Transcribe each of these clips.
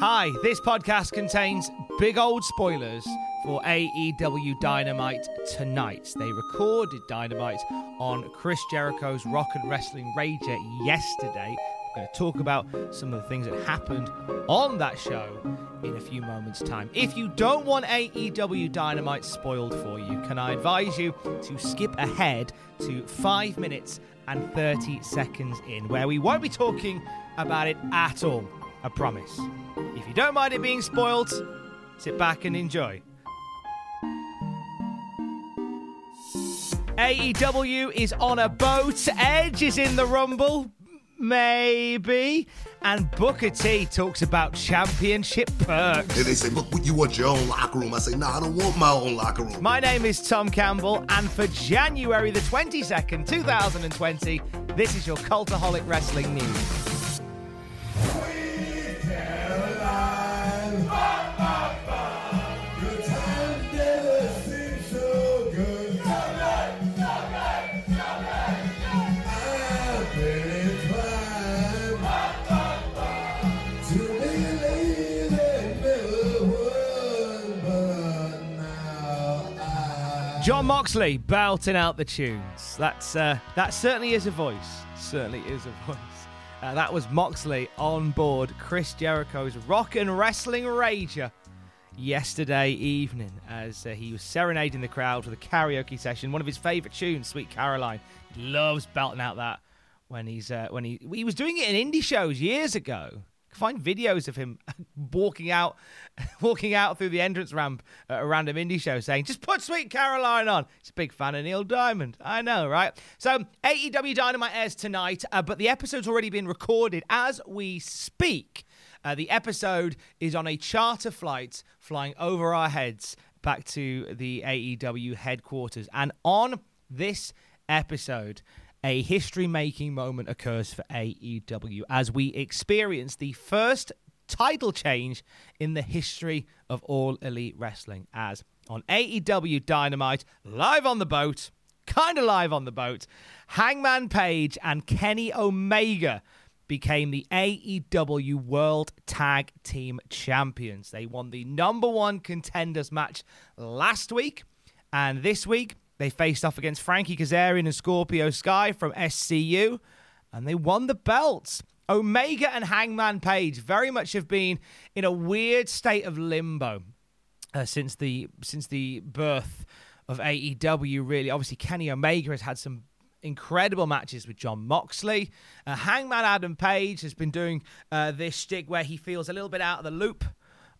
Hi, this podcast contains big old spoilers for AEW Dynamite tonight. They recorded Dynamite on Chris Jericho's Rock and Wrestling Rager yesterday. We're going to talk about some of the things that happened on that show in a few moments' time. If you don't want AEW Dynamite spoiled for you, can I advise you to skip ahead to 5 minutes and 30 seconds in, where we won't be talking about it at all. I promise. If you don't mind it being spoiled, sit back and enjoy. AEW is on a boat. Edge is in the Rumble. Maybe. And Booker T talks about championship perks. And they say, look, you want your own locker room. I say, nah, I don't want my own locker room. My name is Tom Campbell, and for January the 22nd, 2020, this is your Cultaholic Wrestling News. Jon Moxley belting out the tunes. That's uh, that certainly is a voice. Certainly is a voice. Uh, that was Moxley on board Chris Jericho's Rock and Wrestling Rager yesterday evening as uh, he was serenading the crowd with a karaoke session. One of his favourite tunes, "Sweet Caroline." He loves belting out that when he's uh, when he he was doing it in indie shows years ago find videos of him walking out, walking out through the entrance ramp at a random indie show, saying, "Just put Sweet Caroline on." He's a big fan of Neil Diamond. I know, right? So AEW Dynamite airs tonight, uh, but the episode's already been recorded as we speak. Uh, the episode is on a charter flight flying over our heads back to the AEW headquarters, and on this episode a history making moment occurs for AEW as we experience the first title change in the history of all elite wrestling. As on AEW Dynamite, live on the boat, kind of live on the boat, Hangman Page and Kenny Omega became the AEW World Tag Team Champions. They won the number one contenders match last week, and this week they faced off against Frankie Kazarian and Scorpio Sky from SCU, and they won the belts. Omega and Hangman Page very much have been in a weird state of limbo uh, since the since the birth of AEW. Really, obviously, Kenny Omega has had some incredible matches with Jon Moxley. Uh, Hangman Adam Page has been doing uh, this stick where he feels a little bit out of the loop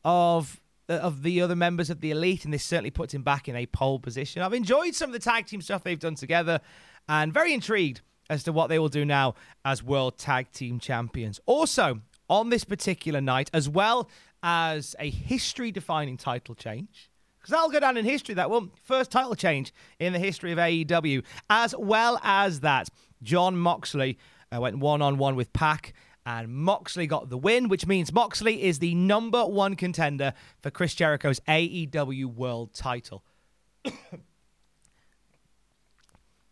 of of the other members of the elite, and this certainly puts him back in a pole position. I've enjoyed some of the tag team stuff they've done together, and very intrigued as to what they will do now as world tag team champions. Also, on this particular night, as well as a history defining title change, because that'll go down in history, that will. First title change in the history of AEW. As well as that, Jon Moxley uh, went one on one with Pac and Moxley got the win, which means Moxley is the number one contender for Chris Jericho's AEW World title.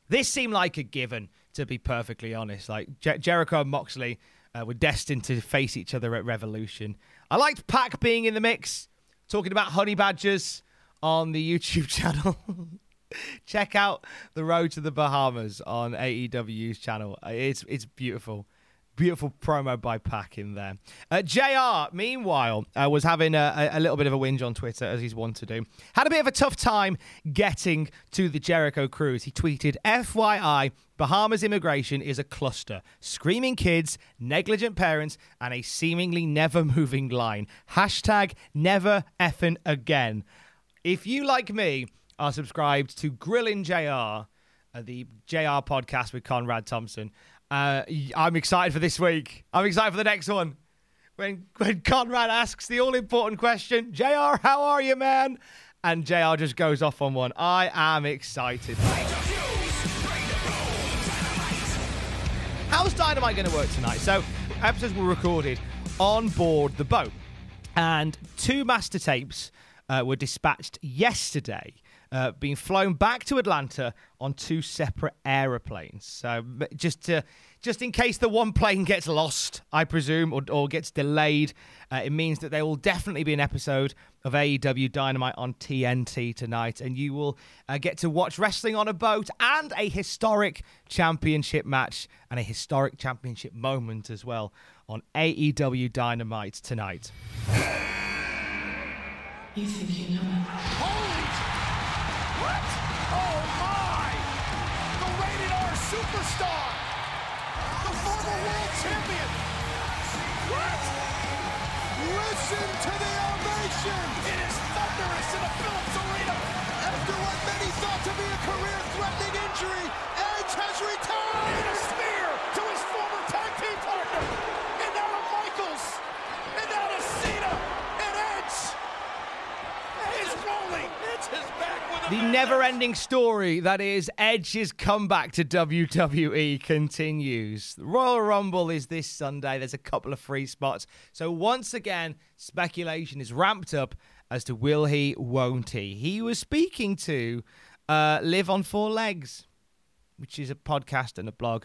this seemed like a given, to be perfectly honest. Like Jer- Jericho and Moxley uh, were destined to face each other at Revolution. I liked Pac being in the mix, talking about honey badgers on the YouTube channel. Check out the Road to the Bahamas on AEW's channel. It's it's beautiful Beautiful promo by Pac in there. Uh, JR, meanwhile, uh, was having a, a, little bit of a whinge on Twitter, as he's wont to do. Had a bit of a tough time getting to the Jericho cruise. He tweeted, FYI, Bahamas immigration is a cluster. Screaming kids, negligent parents, and a seemingly never moving line. Hashtag never effing again. If you, like me, are subscribed to Grilling JR, uh, the JR podcast with Conrad Thompson, uh, I'm excited for this week. I'm excited for the next one. When when Conrad asks the all important question, JR, how are you, man? And JR just goes off on one. I am excited. How's Dynamite going to work tonight? So, episodes were recorded on board the boat, and two master tapes uh, were dispatched yesterday uh, being flown back to Atlanta on two separate aeroplanes. So just to, just in case the one plane gets lost, I presume, or, or gets delayed, uh, it means that there will definitely be an episode of AEW Dynamite on TNT tonight, and you will uh, get to watch wrestling on a boat and a historic championship match and a historic championship moment as well on AEW Dynamite tonight. You think you know? Oh, superstar, the former world champion. What? Listen to the ovation. It is thunderous in the Phillips Arena. After what many thought to be a career-threatening injury, Edge has retired. And a spear to his former tag team partner. And now to Michaels. And now to Cena. And Edge is rolling. Edge is back the never ending story that is Edge's comeback to WWE continues. The Royal Rumble is this Sunday. There's a couple of free spots. So, once again, speculation is ramped up as to will he, won't he. He was speaking to uh, Live on Four Legs, which is a podcast and a blog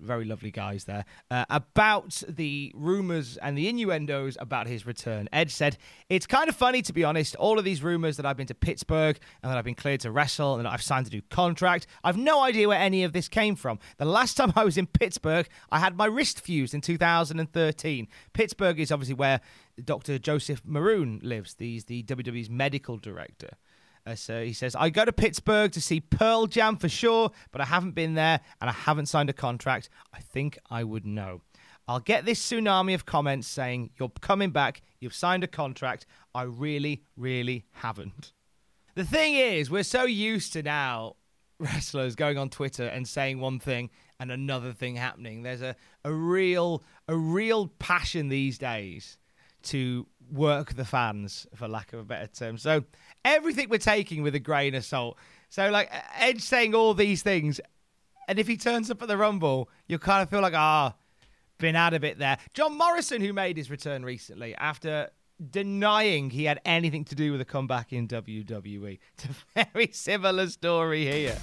very lovely guys there, uh, about the rumors and the innuendos about his return. Edge said, It's kind of funny, to be honest, all of these rumors that I've been to Pittsburgh and that I've been cleared to wrestle and that I've signed a new contract. I've no idea where any of this came from. The last time I was in Pittsburgh, I had my wrist fused in 2013. Pittsburgh is obviously where Dr. Joseph Maroon lives. He's the WWE's medical director. Uh, so he says, I go to Pittsburgh to see Pearl Jam for sure, but I haven't been there and I haven't signed a contract. I think I would know. I'll get this tsunami of comments saying, You're coming back, you've signed a contract. I really, really haven't. The thing is, we're so used to now wrestlers going on Twitter and saying one thing and another thing happening. There's a, a real a real passion these days to work the fans, for lack of a better term. So everything we're taking with a grain of salt. So like Edge saying all these things, and if he turns up at the Rumble, you kind of feel like ah, oh, been out of it there. John Morrison, who made his return recently after denying he had anything to do with a comeback in WWE. It's a very similar story here.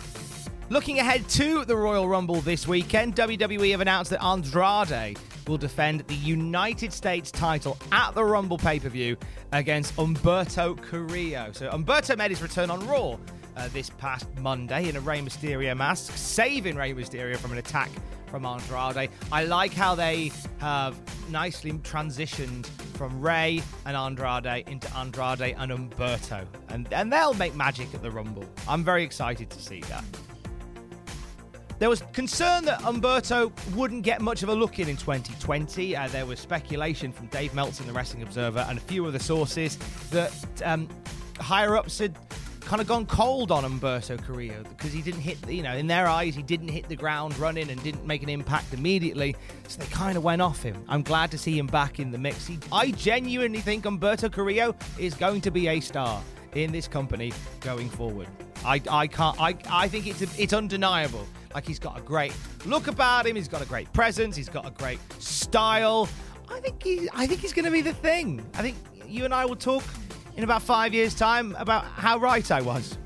Looking ahead to the Royal Rumble this weekend, WWE have announced that Andrade will defend the United States title at the Rumble pay per view against Humberto Carrillo. So, Humberto made his return on Raw uh, this past Monday in a Rey Mysterio mask, saving Rey Mysterio from an attack from Andrade. I like how they have nicely transitioned from Rey and Andrade into Andrade and Humberto, And, and they'll make magic at the Rumble. I'm very excited to see that. There was concern that Humberto wouldn't get much of a look in in 2020. Uh, there was speculation from Dave Meltzer, the Wrestling Observer, and a few other sources that um, higher ups had kind of gone cold on Humberto Carrillo because he didn't hit, you know, in their eyes, he didn't hit the ground running and didn't make an impact immediately. So they kind of went off him. I'm glad to see him back in the mix. He, I genuinely think Humberto Carrillo is going to be a star in this company going forward. I, I can't, I, I think it's, it's undeniable like he's got a great look about him. He's got a great presence. He's got a great style. I think he, I think he's going to be the thing. I think you and I will talk in about five years' time about how right I was.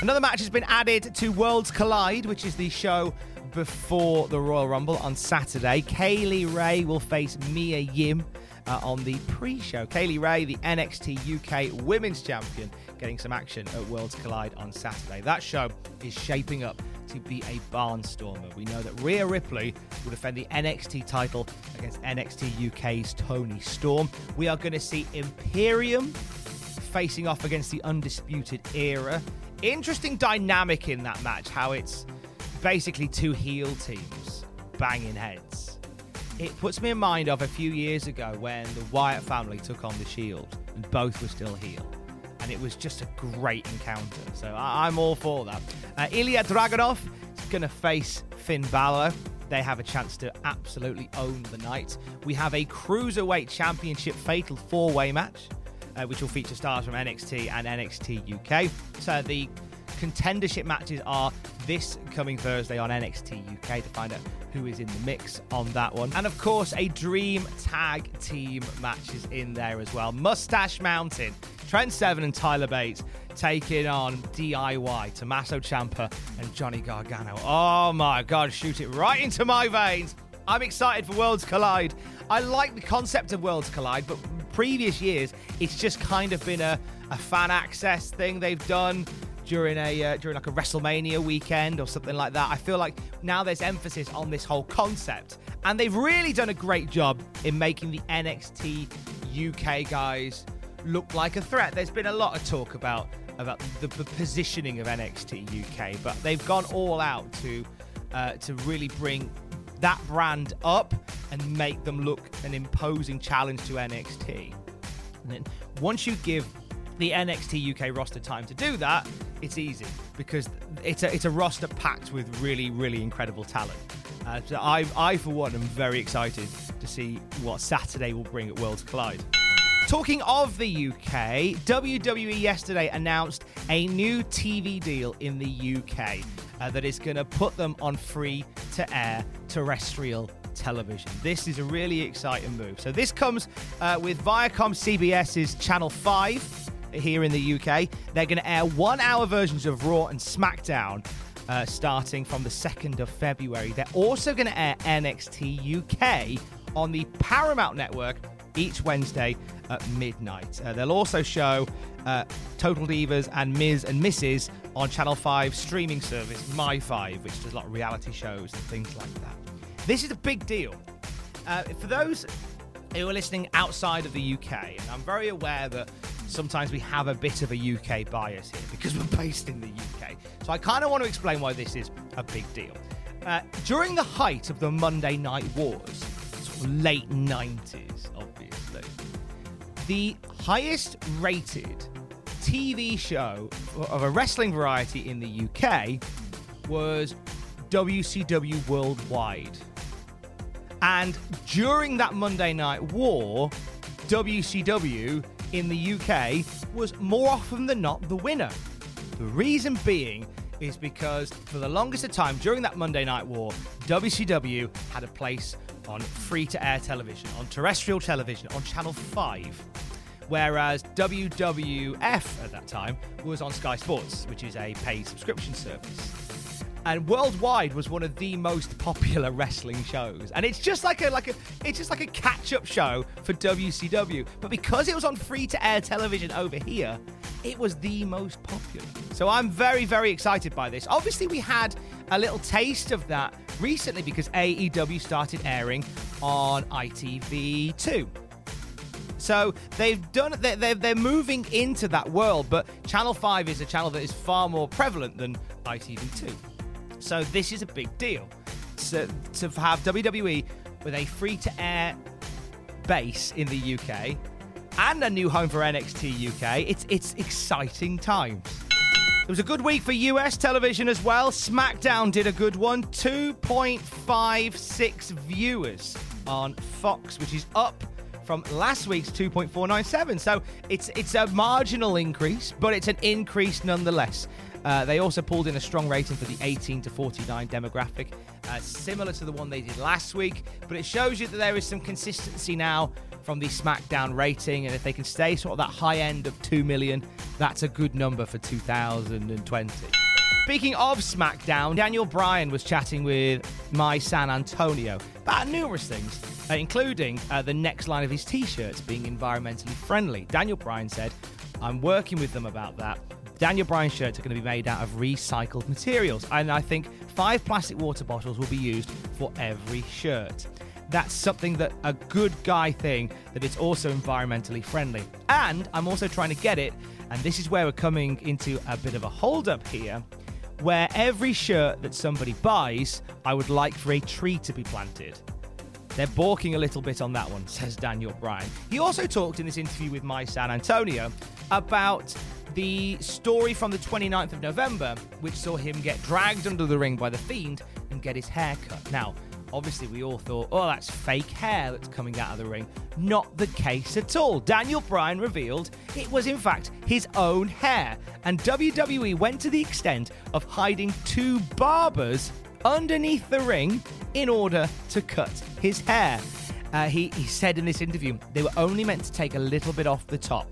Another match has been added to Worlds Collide, which is the show before the Royal Rumble on Saturday. Kay Lee Ray will face Mia Yim uh, on the pre-show. Kay Lee Ray, the NXT UK Women's Champion, getting some action at Worlds Collide on Saturday. That show is shaping up to be a barnstormer. We know that Rhea Ripley will defend the NXT title against NXT UK's Toni Storm. We are going to see Imperium facing off against the Undisputed Era. Interesting dynamic in that match, how it's basically two heel teams banging heads. It puts me in mind of a few years ago when the Wyatt family took on the Shield and both were still heel. And it was just a great encounter. So I- am all for that. Uh, Ilya Dragunov is going to face Finn Balor. They have a chance to absolutely own the night. We have a Cruiserweight Championship Fatal four way match uh, which will feature stars from NXT and NXT UK. So the contendership matches are this coming Thursday on NXT UK to find out who is in the mix on that one. And of course, a dream tag team match is in there as well. Mustache Mountain, Trent Seven and Tyler Bates taking on DIY, Tommaso Ciampa and Johnny Gargano. Oh my God, shoot it right into my veins. I'm excited for Worlds Collide. I like the concept of Worlds Collide, but previous years, it's just kind of been a, a fan access thing they've done during a uh, during like a WrestleMania weekend or something like that. I feel like now there's emphasis on this whole concept, and they've really done a great job in making the NXT UK guys look like a threat. There's been a lot of talk about about the, the positioning of NXT UK, but they've gone all out to uh, to really bring that brand up and make them look an imposing challenge to NXT. And then once you give the NXT UK roster time to do that, it's easy because it's a it's a roster packed with really really incredible talent. Uh, so I I for one am very excited to see what Saturday will bring at Worlds Collide. Talking of the UK, WWE yesterday announced a new TV deal in the UK uh, that is going to put them on free to air terrestrial television. This is a really exciting move. So, this comes uh, with Viacom CBS's Channel 5 here in the UK. They're going to air one hour versions of Raw and SmackDown. Uh, starting from the 2nd of February. They're also going to air NXT UK on the Paramount Network each Wednesday at midnight. Uh, they'll also show uh, Total Divas and Miz and Mrs. on Channel 5 streaming service My5, which does a lot of reality shows and things like that. This is a big deal. Uh, for those who are listening outside of the UK, and I'm very aware that sometimes we have a bit of a UK bias here because we're based in the UK. So I kind of want to explain why this is a big deal. Uh, during the height of the Monday Night Wars, late 90s, obviously, the highest rated TV show of a wrestling variety in the UK was WCW Worldwide. And during that Monday Night War, WCW in the UK was more often than not the winner. The reason being is because for the longest of time during that Monday Night War, WCW had a place on free to air television, on terrestrial television, on Channel 5 whereas WWF at that time was on Sky Sports, which is a paid subscription service. And worldwide was one of the most popular wrestling shows, and it's just like a like a it's just like a catch-up show for WCW. But because it was on free-to-air television over here, it was the most popular. So I'm very very excited by this. Obviously, we had a little taste of that recently because AEW started airing on ITV2. So they've done they're, they're moving into that world, but Channel 5 is a channel that is far more prevalent than ITV2. So this is a big deal. So, to have WWE with a free to air base in the UK and a new home for NXT UK, it's, it's exciting times. It was a good week for US television as well. SmackDown did a good one 2.56 viewers on Fox, which is up from last week's 2.497. So it's it's a marginal increase, but it's an increase nonetheless. Uh, they also pulled in a strong rating for the 18 to 49 demographic, uh, similar to the one they did last week. But it shows you that there is some consistency now from the SmackDown rating, and if they can stay sort of that high end of 2 million, that's a good number for 2020. Speaking of SmackDown, Daniel Bryan was chatting with my San Antonio about numerous things, uh, including uh, the next line of his t shirts being environmentally friendly. Daniel Bryan said, I'm working with them about that. Daniel Bryan shirts are going to be made out of recycled materials. And I think five plastic water bottles will be used for every shirt. That's something that a good guy thing that it's also environmentally friendly. And I'm also trying to get it, and this is where we're coming into a bit of a holdup here, where every shirt that somebody buys, I would like for a tree to be planted. They're balking a little bit on that one, says Daniel Bryan. He also talked in this interview with My San Antonio about the story from the 29th of November, which saw him get dragged under the ring by The Fiend and get his hair cut. Now, obviously, we all thought, oh, that's fake hair that's coming out of the ring. Not the case at all. Daniel Bryan revealed it was, in fact, his own hair. And WWE went to the extent of hiding two barbers underneath the ring in order to cut his hair. Uh, he, he said in this interview they were only meant to take a little bit off the top.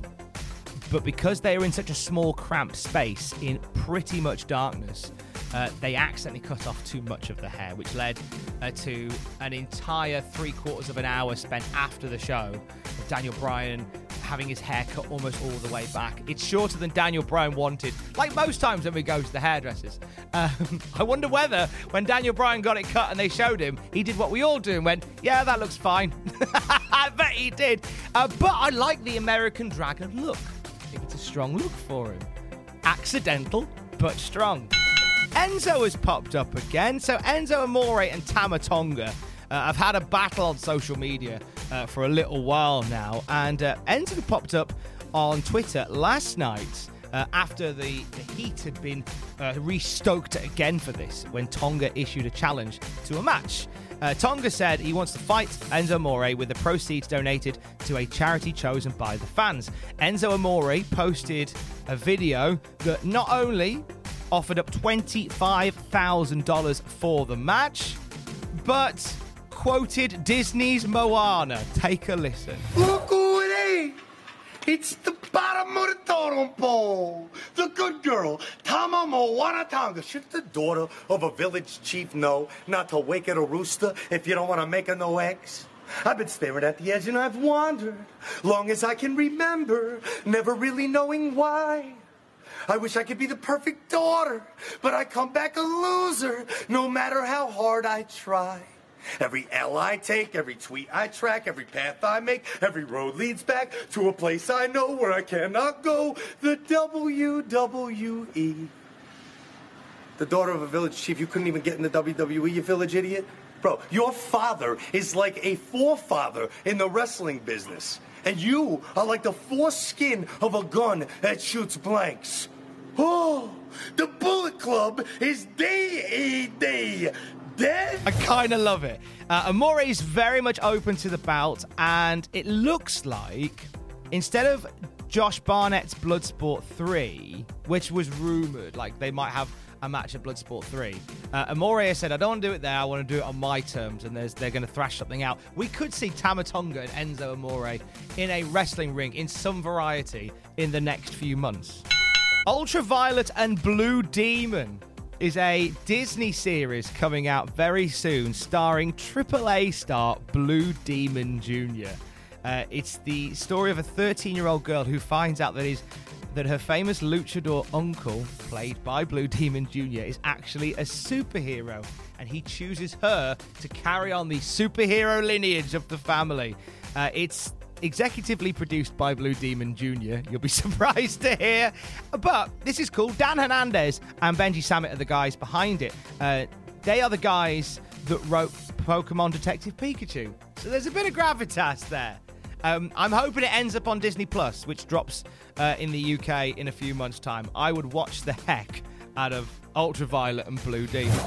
But because they were in such a small, cramped space in pretty much darkness, uh, they accidentally cut off too much of the hair, which led uh, to an entire three quarters of an hour spent after the show of Daniel Bryan having his hair cut almost all the way back. It's shorter than Daniel Bryan wanted, like most times when we go to the hairdressers. Um, I wonder whether when Daniel Bryan got it cut and they showed him, he did what we all do and went, Yeah, that looks fine. I bet he did. Uh, but I like the American Dragon look. Think it's a strong look for him. Accidental, but strong. Enzo has popped up again. So Enzo Amore and Tama Tonga uh, have had a battle on social media uh, for a little while now, and uh, Enzo popped up on Twitter last night. Uh, after the, the heat had been uh, restoked again for this, when Tonga issued a challenge to a match. Uh, Tonga said he wants to fight Enzo Amore with the proceeds donated to a charity chosen by the fans. Enzo Amore posted a video that not only offered up $25,000 for the match, but quoted Disney's Moana. Take a listen. Look is! It's the the good girl, Tama Moana Tonga. Should the daughter of a village chief know not to wake at a rooster if you don't want to make her no eggs? I've been staring at the edge and I've wandered, long as I can remember, never really knowing why. I wish I could be the perfect daughter, but I come back a loser, no matter how hard I try. Every L I take, every tweet I track, every path I make, every road leads back to a place I know where I cannot go, the WWE. The daughter of a village chief, you couldn't even get in the WWE, you village idiot? Bro, your father is like a forefather in the wrestling business. And you are like the foreskin of a gun that shoots blanks. Oh, the Bullet Club is D-E-D. Eh, Dead? I kind of love it. Uh, Amore is very much open to the bout, and it looks like instead of Josh Barnett's Bloodsport 3, which was rumored, like they might have a match at Bloodsport 3, uh, Amore said, I don't want to do it there, I want to do it on my terms, and they're going to thrash something out. We could see Tama Tonga and Enzo Amore in a wrestling ring in some variety in the next few months. Ultraviolet and Blue Demon is a Disney series coming out very soon, starring AAA star Blue Demon Jr. Uh, it's the story of a 13 year old girl who finds out that his that her famous luchador uncle, played by Blue Demon Jr., is actually a superhero, and he chooses her to carry on the superhero lineage of the family. Uh, it's executively produced by Blue Demon Jr. You'll be surprised to hear. But this is cool. Dan Hernandez and Benji Samit are the guys behind it. Uh, they are the guys that wrote Pokemon Detective Pikachu. So there's a bit of gravitas there. Um, I'm hoping it ends up on Disney Plus, which drops uh, in the UK in a few months' time. I would watch the heck out of Ultraviolet and Blue Demon.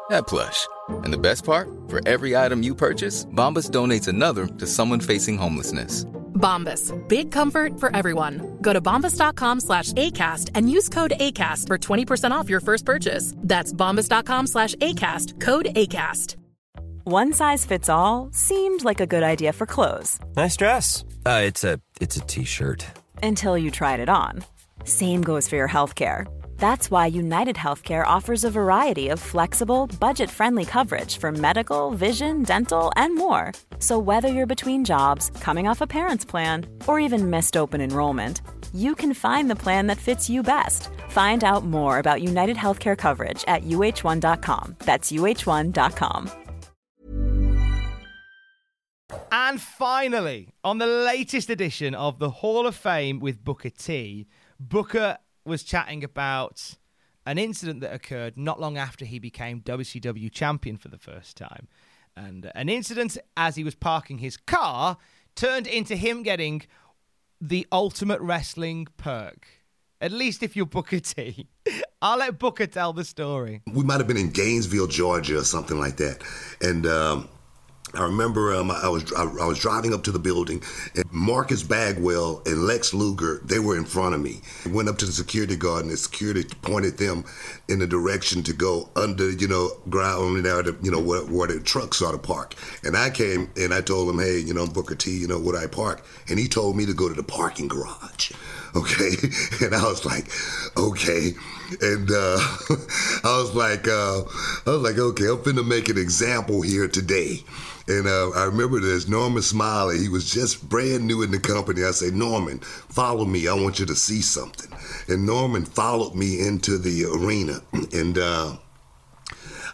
that plush. And the best part? For every item you purchase, Bombas donates another to someone facing homelessness. Bombas. Big comfort for everyone. Go to bombas.com slash ACAST and use code ACAST for 20% off your first purchase. That's bombas.com slash ACAST. Code ACAST. One size fits all seemed like a good idea for clothes Nice dress. Uh, it's a it's a t-shirt. until you tried it on. Same goes for your healthcare. That's why United Healthcare offers a variety of flexible, budget friendly coverage for medical, vision, dental, and more. So, whether you're between jobs, coming off a parent's plan, or even missed open enrollment, you can find the plan that fits you best. Find out more about United Healthcare coverage at uh1.com. That's uh1.com. And finally, on the latest edition of the Hall of Fame with Booker T, Booker was chatting about an incident that occurred not long after he became WCW champion for the first time. And an incident as he was parking his car turned into him getting the ultimate wrestling perk. At least if you're Booker T. I'll let Booker tell the story. we might have been in Gainesville, Georgia, or something like that. And um, I remember um, I was I, I was driving up to the building, and Marcus Bagwell and Lex Luger they were in front of me. I went up to the security guard, and the security pointed them in the direction to go under, you know, ground there, to, you know, where, where the trucks are to park. And I came and I told him, hey, you know, Booker T, you know, would I park? And he told me to go to the parking garage. Okay, and I was like, okay, and uh, I was like, uh, I was like, okay, I'm finna make an example here today. And uh, I remember there's Norman Smiley. He was just brand new in the company. I say, Norman, follow me. I want you to see something. And Norman followed me into the arena, and. Uh,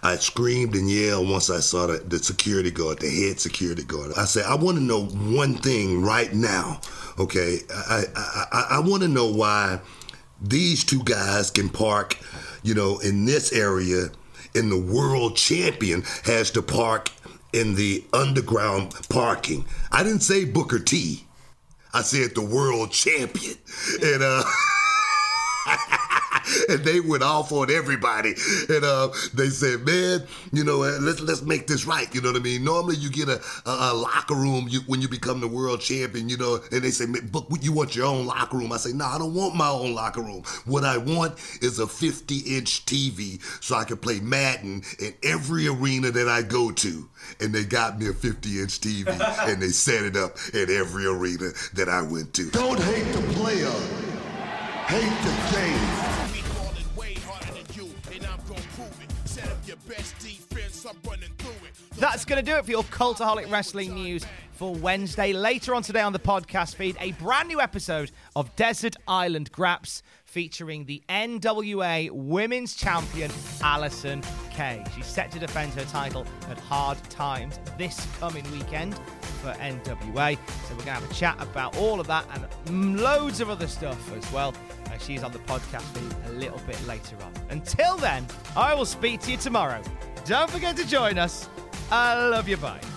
I screamed and yelled once I saw the, the security guard, the head security guard. I said, I want to know one thing right now, okay? I, I, I, I want to know why these two guys can park, you know, in this area, and the world champion has to park in the underground parking. I didn't say Booker T. I said the world champion. And, uh, and they went off on everybody. And uh, they said, "Man, you know, uh, let's let's make this right." You know what I mean? Normally, you get a, a, a locker room you, when you become the world champion. You know, and they say, "Book, you want your own locker room?" I say, "No, I don't want my own locker room. What I want is a 50-inch TV so I can play Madden in every arena that I go to." And they got me a 50-inch TV, and they set it up in every arena that I went to. Don't hate the player, hate the game. That's going to do it for your Cultaholic Wrestling news for Wednesday. Later on today on the podcast feed, a brand new episode of Desert Island Graps featuring the NWA Women's Champion, Allysin Kay. She's set to defend her title at Hard Times this coming weekend for NWA. So we're going to have a chat about all of that and loads of other stuff as well. Uh, she's on the podcast feed a little bit later on. Until then, I will speak to you tomorrow. Don't forget to join us. I love you. Bye.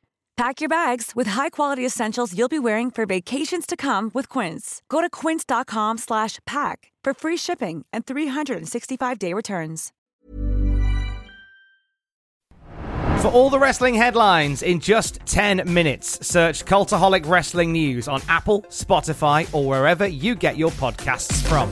Pack your bags with high-quality essentials you'll be wearing for vacations to come with Quince. Go to quince.com slash pack for free shipping and 365-day returns. For all the wrestling headlines in just 10 minutes, search Cultaholic Wrestling News on Apple, Spotify, or wherever you get your podcasts from.